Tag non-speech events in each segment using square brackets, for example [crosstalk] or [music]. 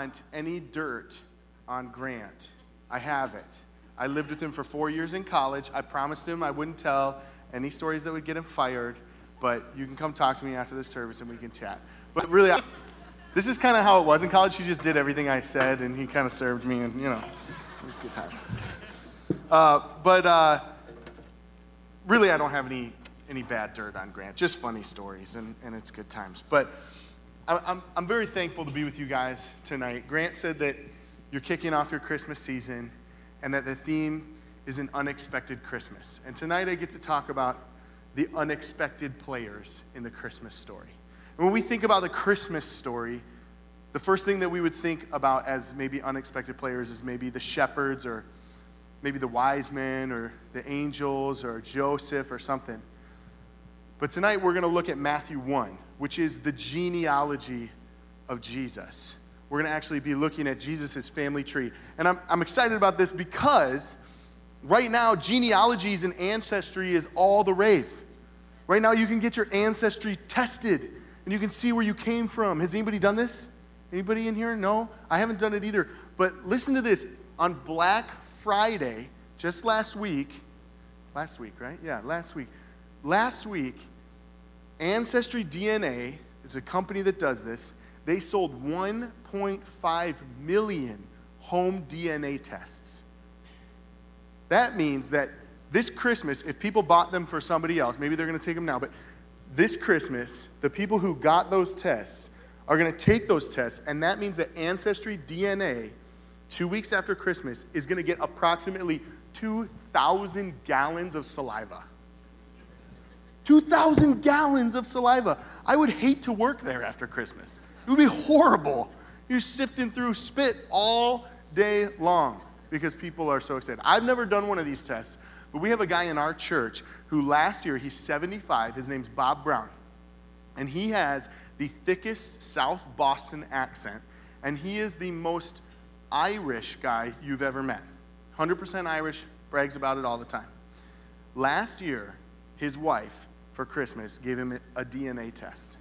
want any dirt on Grant, I have it. I lived with him for four years in college. I promised him I wouldn't tell any stories that would get him fired, but you can come talk to me after the service and we can chat. But really, I, this is kind of how it was in college. He just did everything I said, and he kind of served me, and you know, it was good times. Uh, but uh, really, I don't have any any bad dirt on Grant. Just funny stories, and, and it's good times. But I'm, I'm very thankful to be with you guys tonight. Grant said that you're kicking off your Christmas season and that the theme is an unexpected Christmas. And tonight I get to talk about the unexpected players in the Christmas story. And when we think about the Christmas story, the first thing that we would think about as maybe unexpected players is maybe the shepherds or maybe the wise men or the angels or Joseph or something. But tonight we're going to look at Matthew 1, which is the genealogy of Jesus. We're going to actually be looking at Jesus' family tree. And I'm, I'm excited about this because right now, genealogies and ancestry is all the rave. Right now, you can get your ancestry tested and you can see where you came from. Has anybody done this? Anybody in here? No? I haven't done it either. But listen to this. On Black Friday, just last week, last week, right? Yeah, last week. Last week, Ancestry DNA is a company that does this. They sold 1.5 million home DNA tests. That means that this Christmas, if people bought them for somebody else, maybe they're going to take them now, but this Christmas, the people who got those tests are going to take those tests, and that means that Ancestry DNA, two weeks after Christmas, is going to get approximately 2,000 gallons of saliva. 2,000 gallons of saliva. I would hate to work there after Christmas. It would be horrible. You're sifting through spit all day long because people are so excited. I've never done one of these tests, but we have a guy in our church who last year, he's 75. His name's Bob Brown. And he has the thickest South Boston accent, and he is the most Irish guy you've ever met. 100% Irish, brags about it all the time. Last year, his wife, for Christmas, gave him a DNA test.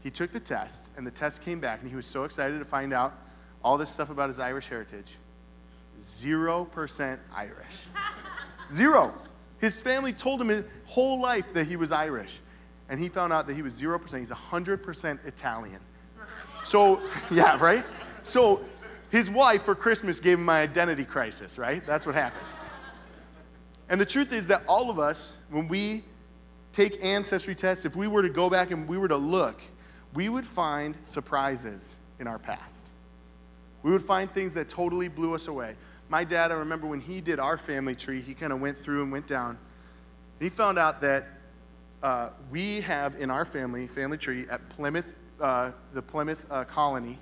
He took the test, and the test came back, and he was so excited to find out all this stuff about his Irish heritage. 0% Irish. [laughs] Zero. His family told him his whole life that he was Irish. And he found out that he was 0%. He's 100% Italian. So, [laughs] yeah, right? So, his wife for Christmas gave him my identity crisis, right? That's what happened. And the truth is that all of us, when we take ancestry tests, if we were to go back and we were to look, we would find surprises in our past. We would find things that totally blew us away. My dad, I remember when he did our family tree, he kind of went through and went down. He found out that uh, we have in our family, family tree, at Plymouth, uh, the Plymouth uh, colony,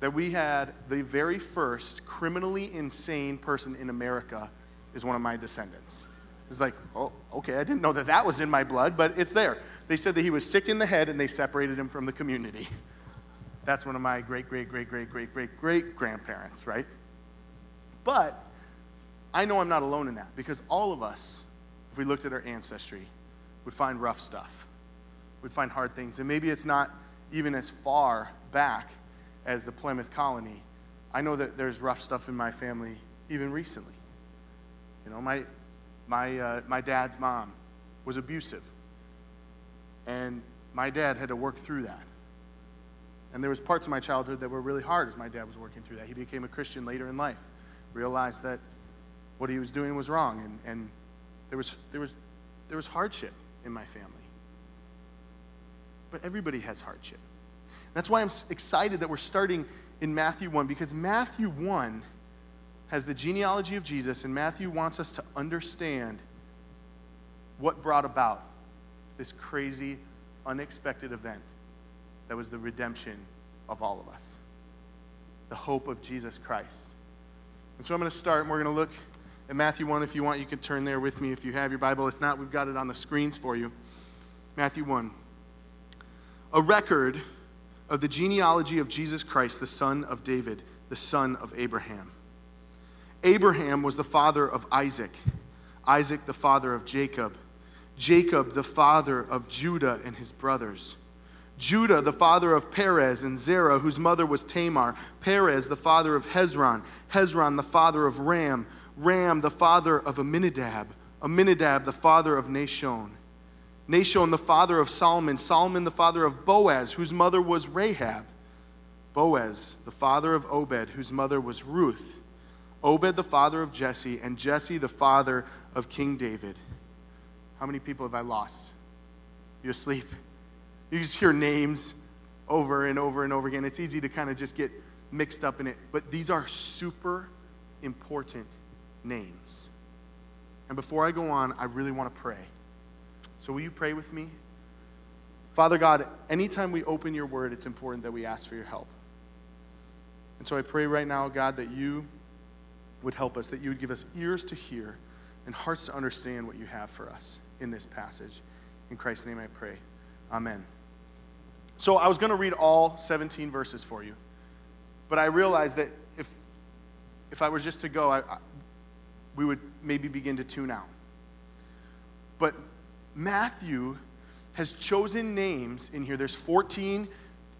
that we had the very first criminally insane person in America is one of my descendants. It's like, oh, okay, I didn't know that that was in my blood, but it's there. They said that he was sick in the head and they separated him from the community. [laughs] That's one of my great, great, great, great, great, great, great grandparents, right? But I know I'm not alone in that because all of us, if we looked at our ancestry, would find rough stuff, would find hard things. And maybe it's not even as far back as the Plymouth colony. I know that there's rough stuff in my family even recently. You know, my, my, uh, my dad's mom was abusive. And my dad had to work through that. And there was parts of my childhood that were really hard as my dad was working through that. He became a Christian later in life, realized that what he was doing was wrong, and, and there, was, there, was, there was hardship in my family. But everybody has hardship. That's why I'm excited that we're starting in Matthew 1, because Matthew 1 has the genealogy of Jesus, and Matthew wants us to understand what brought about this crazy, unexpected event that was the redemption of all of us, the hope of Jesus Christ. And so I'm going to start, and we're going to look at Matthew 1. If you want, you can turn there with me if you have your Bible. If not, we've got it on the screens for you. Matthew 1. A record of the genealogy of Jesus Christ, the son of David, the son of Abraham. Abraham was the father of Isaac, Isaac the father of Jacob, Jacob the father of Judah and his brothers, Judah, the father of Perez and Zerah, whose mother was Tamar. Perez, the father of Hezron. Hezron, the father of Ram. Ram, the father of Amminadab. Amminadab, the father of Nahshon. Nahshon, the father of Solomon. Solomon, the father of Boaz, whose mother was Rahab. Boaz, the father of Obed, whose mother was Ruth. Obed, the father of Jesse. And Jesse, the father of King David. How many people have I lost? You asleep? You just hear names over and over and over again. It's easy to kind of just get mixed up in it. But these are super important names. And before I go on, I really want to pray. So, will you pray with me? Father God, anytime we open your word, it's important that we ask for your help. And so I pray right now, God, that you would help us, that you would give us ears to hear and hearts to understand what you have for us in this passage. In Christ's name I pray. Amen. So I was going to read all 17 verses for you, but I realized that if, if I were just to go, I, I, we would maybe begin to tune out. But Matthew has chosen names in here. There's 14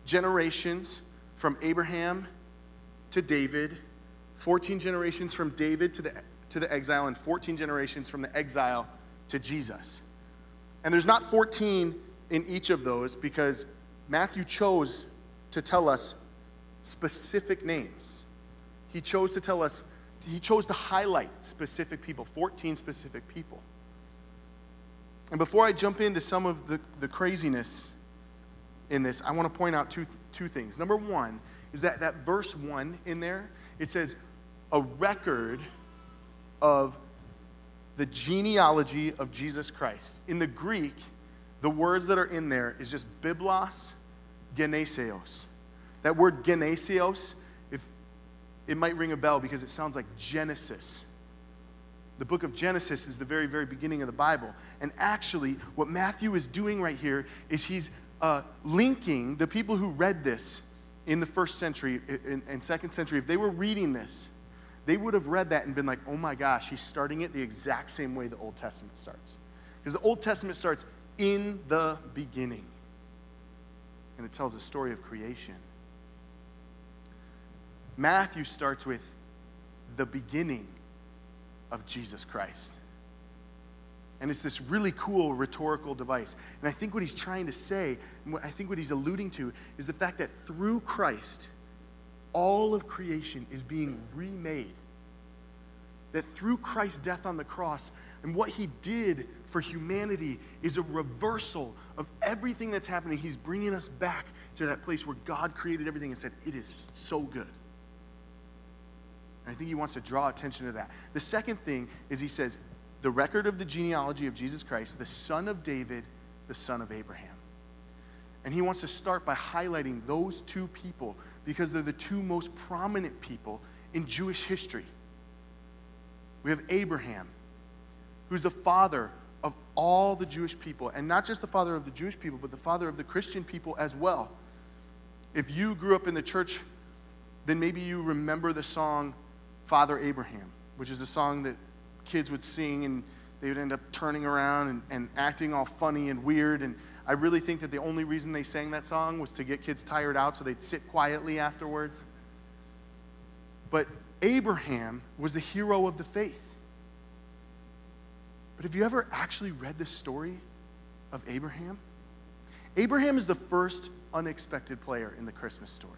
generations from Abraham to David, 14 generations from David to the, to the exile, and 14 generations from the exile to Jesus. And there's not 14 in each of those because Matthew chose to tell us specific names. He chose to tell us, he chose to highlight specific people, 14 specific people. And before I jump into some of the, the craziness in this, I want to point out two, two things. Number one is that that verse one in there, it says, a record of the genealogy of Jesus Christ. In the Greek, the words that are in there is just biblos geneseos. That word geneseos, if it might ring a bell because it sounds like Genesis. The book of Genesis is the very, very beginning of the Bible. And actually, what Matthew is doing right here is he's uh, linking the people who read this in the first century and second century, if they were reading this, they would have read that and been like, oh my gosh, he's starting it the exact same way the Old Testament starts. Because the Old Testament starts in the beginning. And it tells a story of creation. Matthew starts with the beginning of Jesus Christ. And it's this really cool rhetorical device. And I think what he's trying to say, I think what he's alluding to, is the fact that through Christ, all of creation is being remade. That through Christ's death on the cross and what he did for humanity is a reversal of everything that's happening. He's bringing us back to that place where God created everything and said, It is so good. And I think he wants to draw attention to that. The second thing is he says, the record of the genealogy of Jesus Christ, the son of David, the son of Abraham. And he wants to start by highlighting those two people because they're the two most prominent people in Jewish history. We have Abraham, who's the father of all the Jewish people, and not just the father of the Jewish people, but the father of the Christian people as well. If you grew up in the church, then maybe you remember the song Father Abraham, which is a song that kids would sing and they would end up turning around and, and acting all funny and weird. And I really think that the only reason they sang that song was to get kids tired out so they'd sit quietly afterwards. But Abraham was the hero of the faith. But have you ever actually read the story of Abraham? Abraham is the first unexpected player in the Christmas story.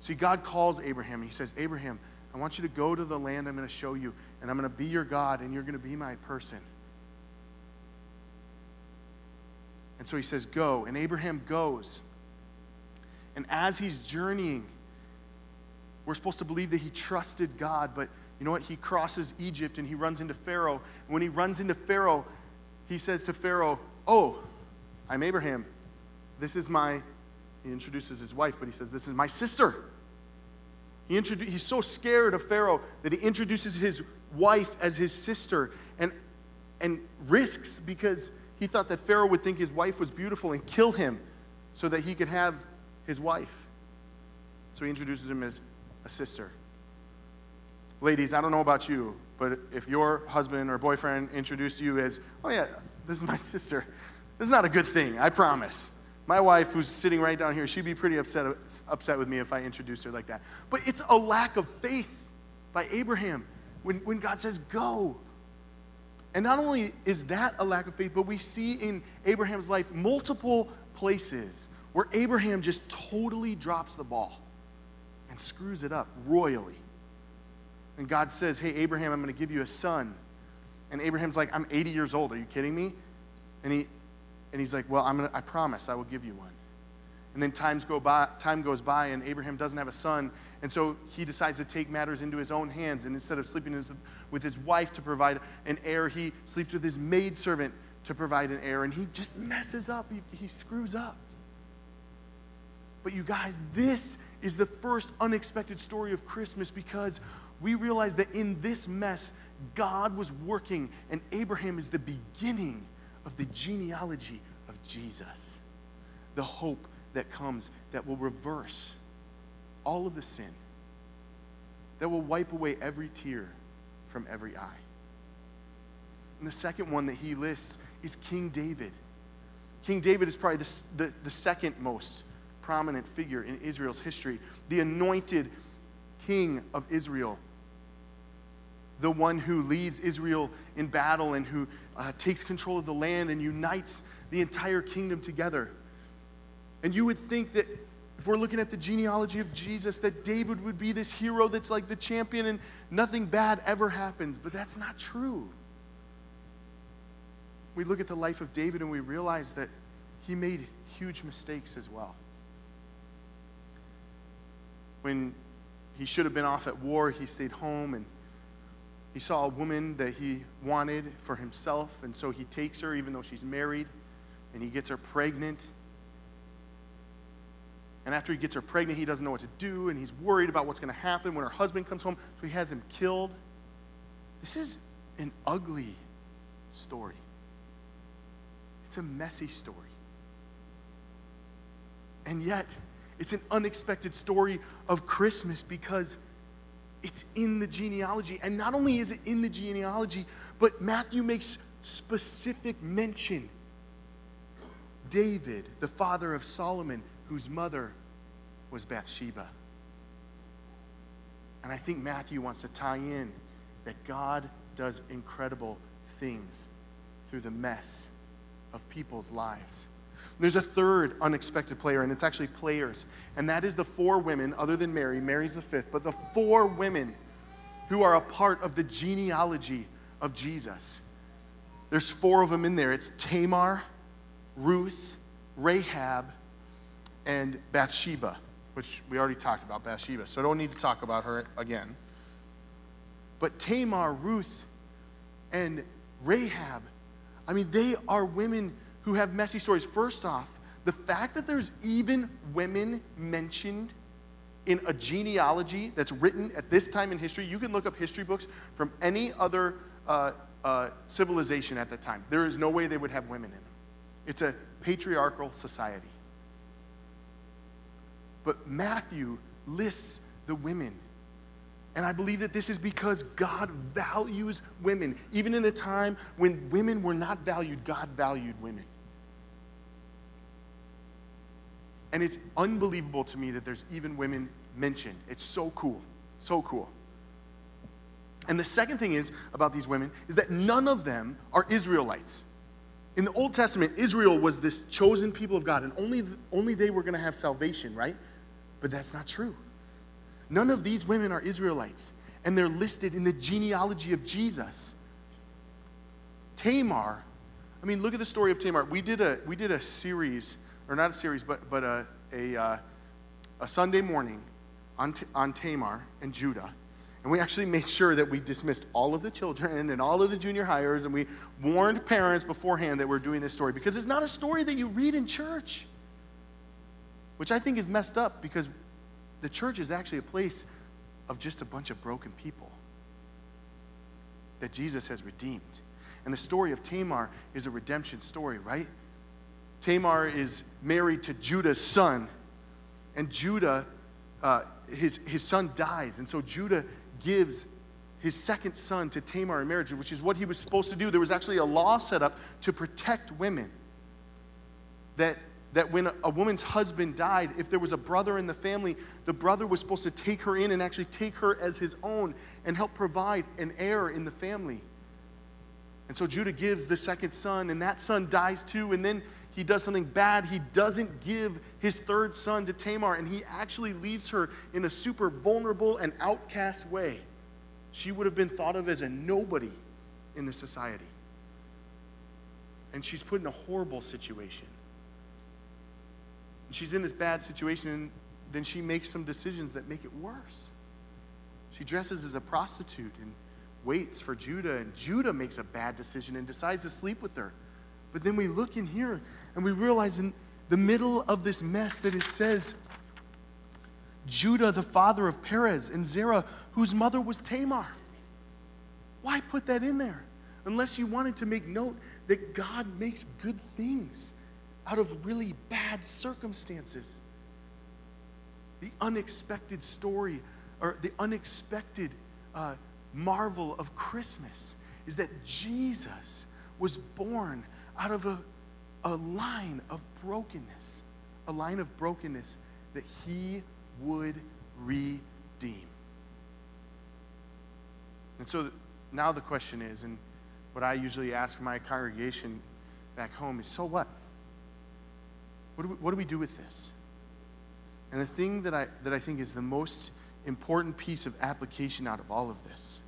See, God calls Abraham. and He says, Abraham, I want you to go to the land I'm going to show you, and I'm going to be your God, and you're going to be my person. And so he says, Go. And Abraham goes. And as he's journeying, we're supposed to believe that he trusted God, but you know what? He crosses Egypt and he runs into Pharaoh. And when he runs into Pharaoh, he says to Pharaoh, Oh, I'm Abraham. This is my, he introduces his wife, but he says, This is my sister. He introdu- he's so scared of Pharaoh that he introduces his wife as his sister and, and risks because he thought that Pharaoh would think his wife was beautiful and kill him so that he could have his wife. So he introduces him as a sister. Ladies, I don't know about you, but if your husband or boyfriend introduced you as, oh yeah, this is my [laughs] sister, this is not a good thing, I promise. My wife, who's sitting right down here, she'd be pretty upset, upset with me if I introduced her like that. But it's a lack of faith by Abraham when, when God says, go. And not only is that a lack of faith, but we see in Abraham's life multiple places where Abraham just totally drops the ball and screws it up royally. And God says, Hey, Abraham, I'm going to give you a son. And Abraham's like, I'm 80 years old. Are you kidding me? And, he, and he's like, Well, I'm gonna, I promise I will give you one. And then times go by, time goes by, and Abraham doesn't have a son. And so he decides to take matters into his own hands. And instead of sleeping with his wife to provide an heir, he sleeps with his maidservant to provide an heir. And he just messes up, he, he screws up. But you guys, this is the first unexpected story of Christmas because we realize that in this mess, God was working, and Abraham is the beginning of the genealogy of Jesus, the hope that comes that will reverse all of the sin, that will wipe away every tear from every eye. And the second one that he lists is King David. King David is probably the, the, the second most prominent figure in Israel's history, the anointed king of Israel the one who leads Israel in battle and who uh, takes control of the land and unites the entire kingdom together. And you would think that if we're looking at the genealogy of Jesus, that David would be this hero that's like the champion and nothing bad ever happens. But that's not true. We look at the life of David and we realize that he made huge mistakes as well. When he should have been off at war, he stayed home and he saw a woman that he wanted for himself, and so he takes her, even though she's married, and he gets her pregnant. And after he gets her pregnant, he doesn't know what to do, and he's worried about what's going to happen when her husband comes home, so he has him killed. This is an ugly story, it's a messy story. And yet, it's an unexpected story of Christmas because it's in the genealogy. And not only is it in the genealogy, but Matthew makes specific mention. David, the father of Solomon, whose mother was Bathsheba. And I think Matthew wants to tie in that God does incredible things through the mess of people's lives. There's a third unexpected player, and it's actually players. And that is the four women, other than Mary, Mary's the fifth, but the four women who are a part of the genealogy of Jesus. There's four of them in there it's Tamar, Ruth, Rahab, and Bathsheba, which we already talked about Bathsheba, so I don't need to talk about her again. But Tamar, Ruth, and Rahab, I mean, they are women who have messy stories. First off, the fact that there's even women mentioned in a genealogy that's written at this time in history, you can look up history books from any other uh, uh, civilization at that time. There is no way they would have women in them. It's a patriarchal society. But Matthew lists the women. And I believe that this is because God values women. Even in a time when women were not valued, God valued women. And it's unbelievable to me that there's even women mentioned. It's so cool. So cool. And the second thing is about these women is that none of them are Israelites. In the Old Testament, Israel was this chosen people of God, and only, only they were going to have salvation, right? But that's not true. None of these women are Israelites, and they're listed in the genealogy of Jesus. Tamar, I mean, look at the story of Tamar. We did a, we did a series or not a series, but, but a, a, uh, a Sunday morning on, on Tamar and Judah. And we actually made sure that we dismissed all of the children and all of the junior hires, and we warned parents beforehand that we're doing this story because it's not a story that you read in church, which I think is messed up because the church is actually a place of just a bunch of broken people that Jesus has redeemed. And the story of Tamar is a redemption story, right? Tamar is married to Judah's son, and Judah, uh, his, his son dies. And so Judah gives his second son to Tamar in marriage, which is what he was supposed to do. There was actually a law set up to protect women that, that when a woman's husband died, if there was a brother in the family, the brother was supposed to take her in and actually take her as his own and help provide an heir in the family. And so Judah gives the second son, and that son dies too, and then he does something bad. He doesn't give his third son to Tamar, and he actually leaves her in a super vulnerable and outcast way. She would have been thought of as a nobody in the society. And she's put in a horrible situation. She's in this bad situation, and then she makes some decisions that make it worse. She dresses as a prostitute and waits for Judah, and Judah makes a bad decision and decides to sleep with her. But then we look in here and we realize in the middle of this mess that it says, Judah, the father of Perez, and Zerah, whose mother was Tamar. Why put that in there? Unless you wanted to make note that God makes good things out of really bad circumstances. The unexpected story, or the unexpected uh, marvel of Christmas, is that Jesus was born out of a, a line of brokenness, a line of brokenness that he would redeem. And so now the question is, and what I usually ask my congregation back home is so what? What do we, what do, we do with this? And the thing that I, that I think is the most important piece of application out of all of this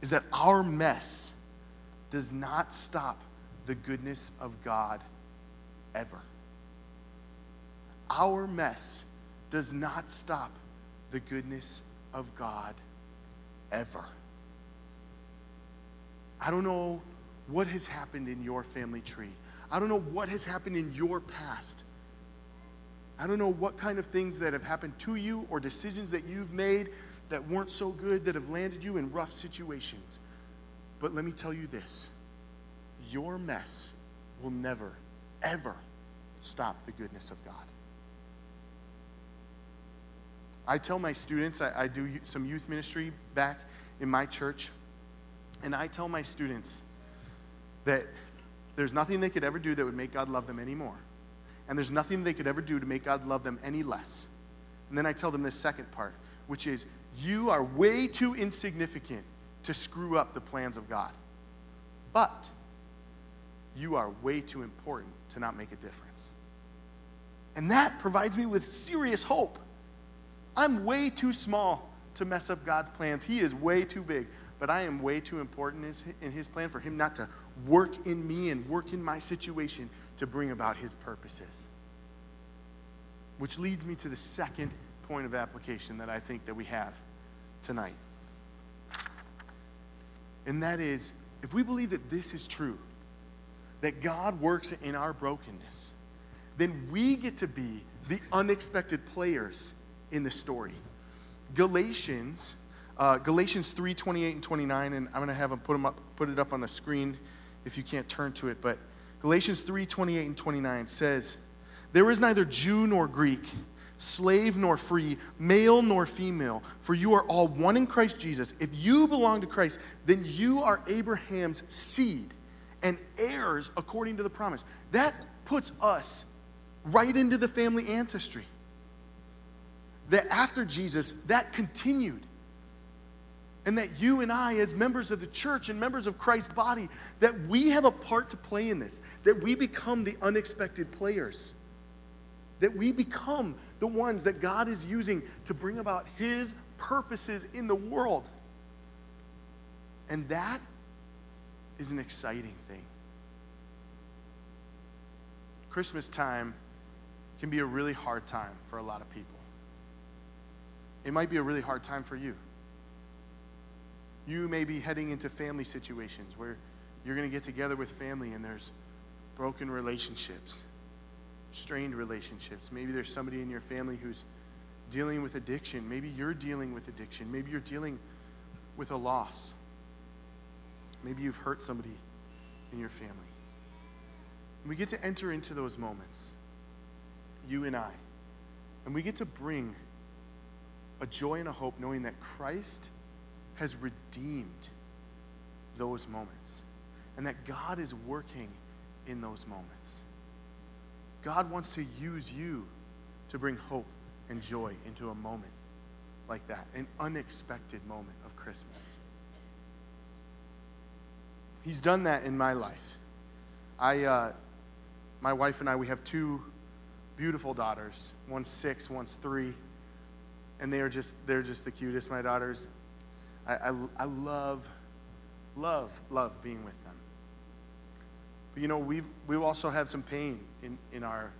is that our mess does not stop the goodness of God ever. Our mess does not stop the goodness of God ever. I don't know what has happened in your family tree. I don't know what has happened in your past. I don't know what kind of things that have happened to you or decisions that you've made that weren't so good that have landed you in rough situations. But let me tell you this your mess will never, ever stop the goodness of God. I tell my students, I, I, do some youth ministry back in my church, and I tell my students that there's nothing they could ever do that would make God love them anymore. And there's nothing they could ever do to make God love them any less. And then I tell them this second part, which is you are way too insignificant to screw up the plans of God. But you are way too important to not make a difference. And that provides me with serious hope. I'm way too small to mess up God's plans. He is way too big, but I am way too important in His plan for Him not to work in me and work in my situation to bring about His purposes. Which leads me to the second point of application that I think that we have tonight. And that is if we believe that this is true, that God works in our brokenness, then we get to be the unexpected players in the story. Galatians, uh, Galatians 3 28 and 29, and I'm going to have them put, them up, put it up on the screen if you can't turn to it. But Galatians 3 28 and 29 says, There is neither Jew nor Greek slave nor free, male nor female, for you are all one in Christ Jesus. If you belong to Christ, then you are Abraham's seed and heirs according to the promise. That puts us right into the family ancestry. That after Jesus, that continued. And that you and I, as members of the church and members of Christ's body, that we have a part to play in this, that we become the unexpected players that we become the ones that God is using to bring about His purposes in the world. And that is an exciting thing. Christmas time can be a really hard time for a lot of people. It might be a really hard time for you. You may be heading into family situations where you're going to get together with family and there's broken relationships strained relationships. Maybe there's somebody in your family who's dealing with addiction. Maybe you're dealing with addiction. Maybe you're dealing with a loss. Maybe you've hurt somebody in your family. And we get to enter into those moments, you and I. And we get to bring a joy and a hope knowing that Christ has redeemed those moments and that God is working in those moments. God wants to use you to bring hope and joy into a moment like that, an unexpected moment of Christmas. He's done that in my life. I, uh, my wife and I, we have two beautiful daughters. One's six, one's three, and they are just they're just the cutest. My daughters, I, I, I love, love, love being with them. But you know, we've we've also had some pain in, in our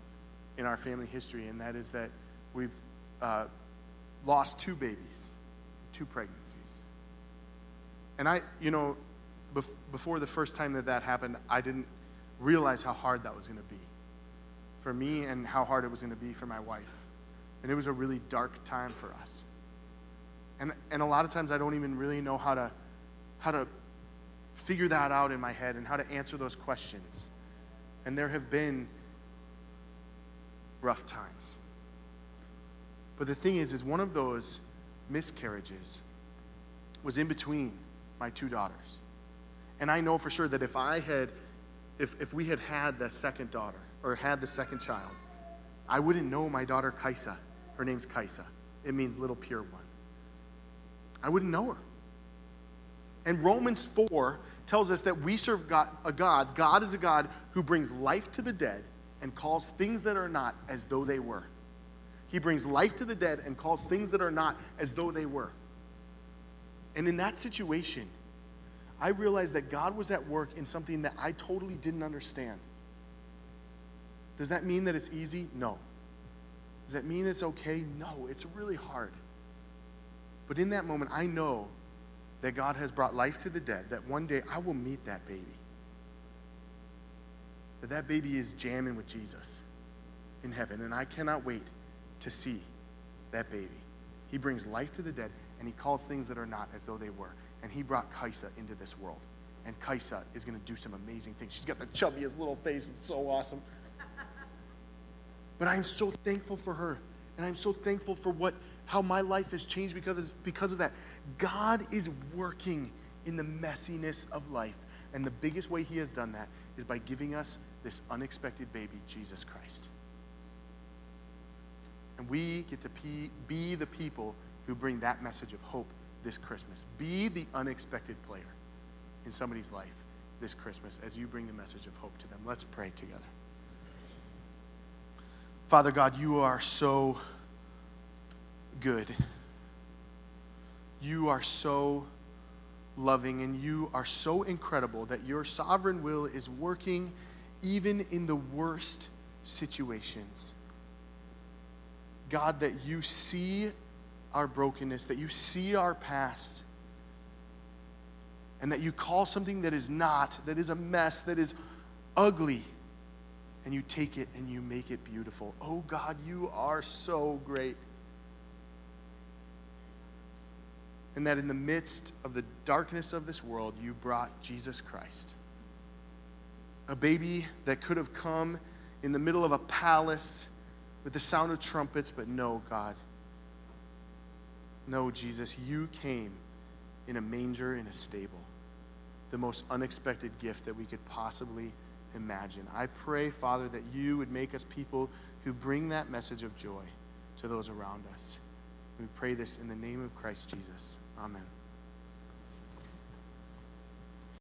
in our family history, and that is that we've uh, lost two babies, two pregnancies. And I, you know, bef- before the first time that that happened, I didn't realize how hard that was going to be for me and how hard it was going to be for my wife. And it was a really dark time for us. And, and a lot of times I don't even really know how to, how to figure that out in my head and how to answer those questions. And there have been rough times. But the thing is, is one of those miscarriages was in between my two daughters. And I know for sure that if I had, if, if we had had the second daughter or had the second child, I wouldn't know my daughter Kaisa. Her name's Kaisa. It means little pure one. I wouldn't know her. And Romans 4 tells us that we serve God, a God. God is a God who brings life to the dead and calls things that are not as though they were. He brings life to the dead and calls things that are not as though they were. And in that situation, I realized that God was at work in something that I totally didn't understand. Does that mean that it's easy? No. Does that mean it's okay? No, it's really hard. But in that moment, I know that God has brought life to the dead, that one day I will meet that baby. That that baby is jamming with Jesus in heaven, and I cannot wait to see that baby. He brings life to the dead, and he calls things that are not as though they were. And he brought Kaisa into this world. And Kaisa is going to do some amazing things. She's got the chubbiest little face. It's so awesome. [laughs] But I am so thankful for her. And I'm so thankful for what how my life has changed because, because of that. God is working in the messiness of life. And the biggest way He has done that is by giving us this unexpected baby, Jesus Christ. And we get to be the people who bring that message of hope this Christmas. Be the unexpected player in somebody's life this Christmas as you bring the message of hope to them. Let's pray together. Father God, you are so good. You are so loving and you are so incredible that your sovereign will is working even in the worst situations. God, that you see our brokenness, that you see our past, and that you call something that is not, that is a mess, that is ugly, and you take it and you make it beautiful. Oh God, you are so great. And that in the midst of the darkness of this world, you brought Jesus Christ. A baby that could have come in the middle of a palace with the sound of trumpets, but no, God. No, Jesus, you came in a manger in a stable. The most unexpected gift that we could possibly imagine. I pray, Father, that you would make us people who bring that message of joy to those around us. We pray this in the name of Christ Jesus. Amen.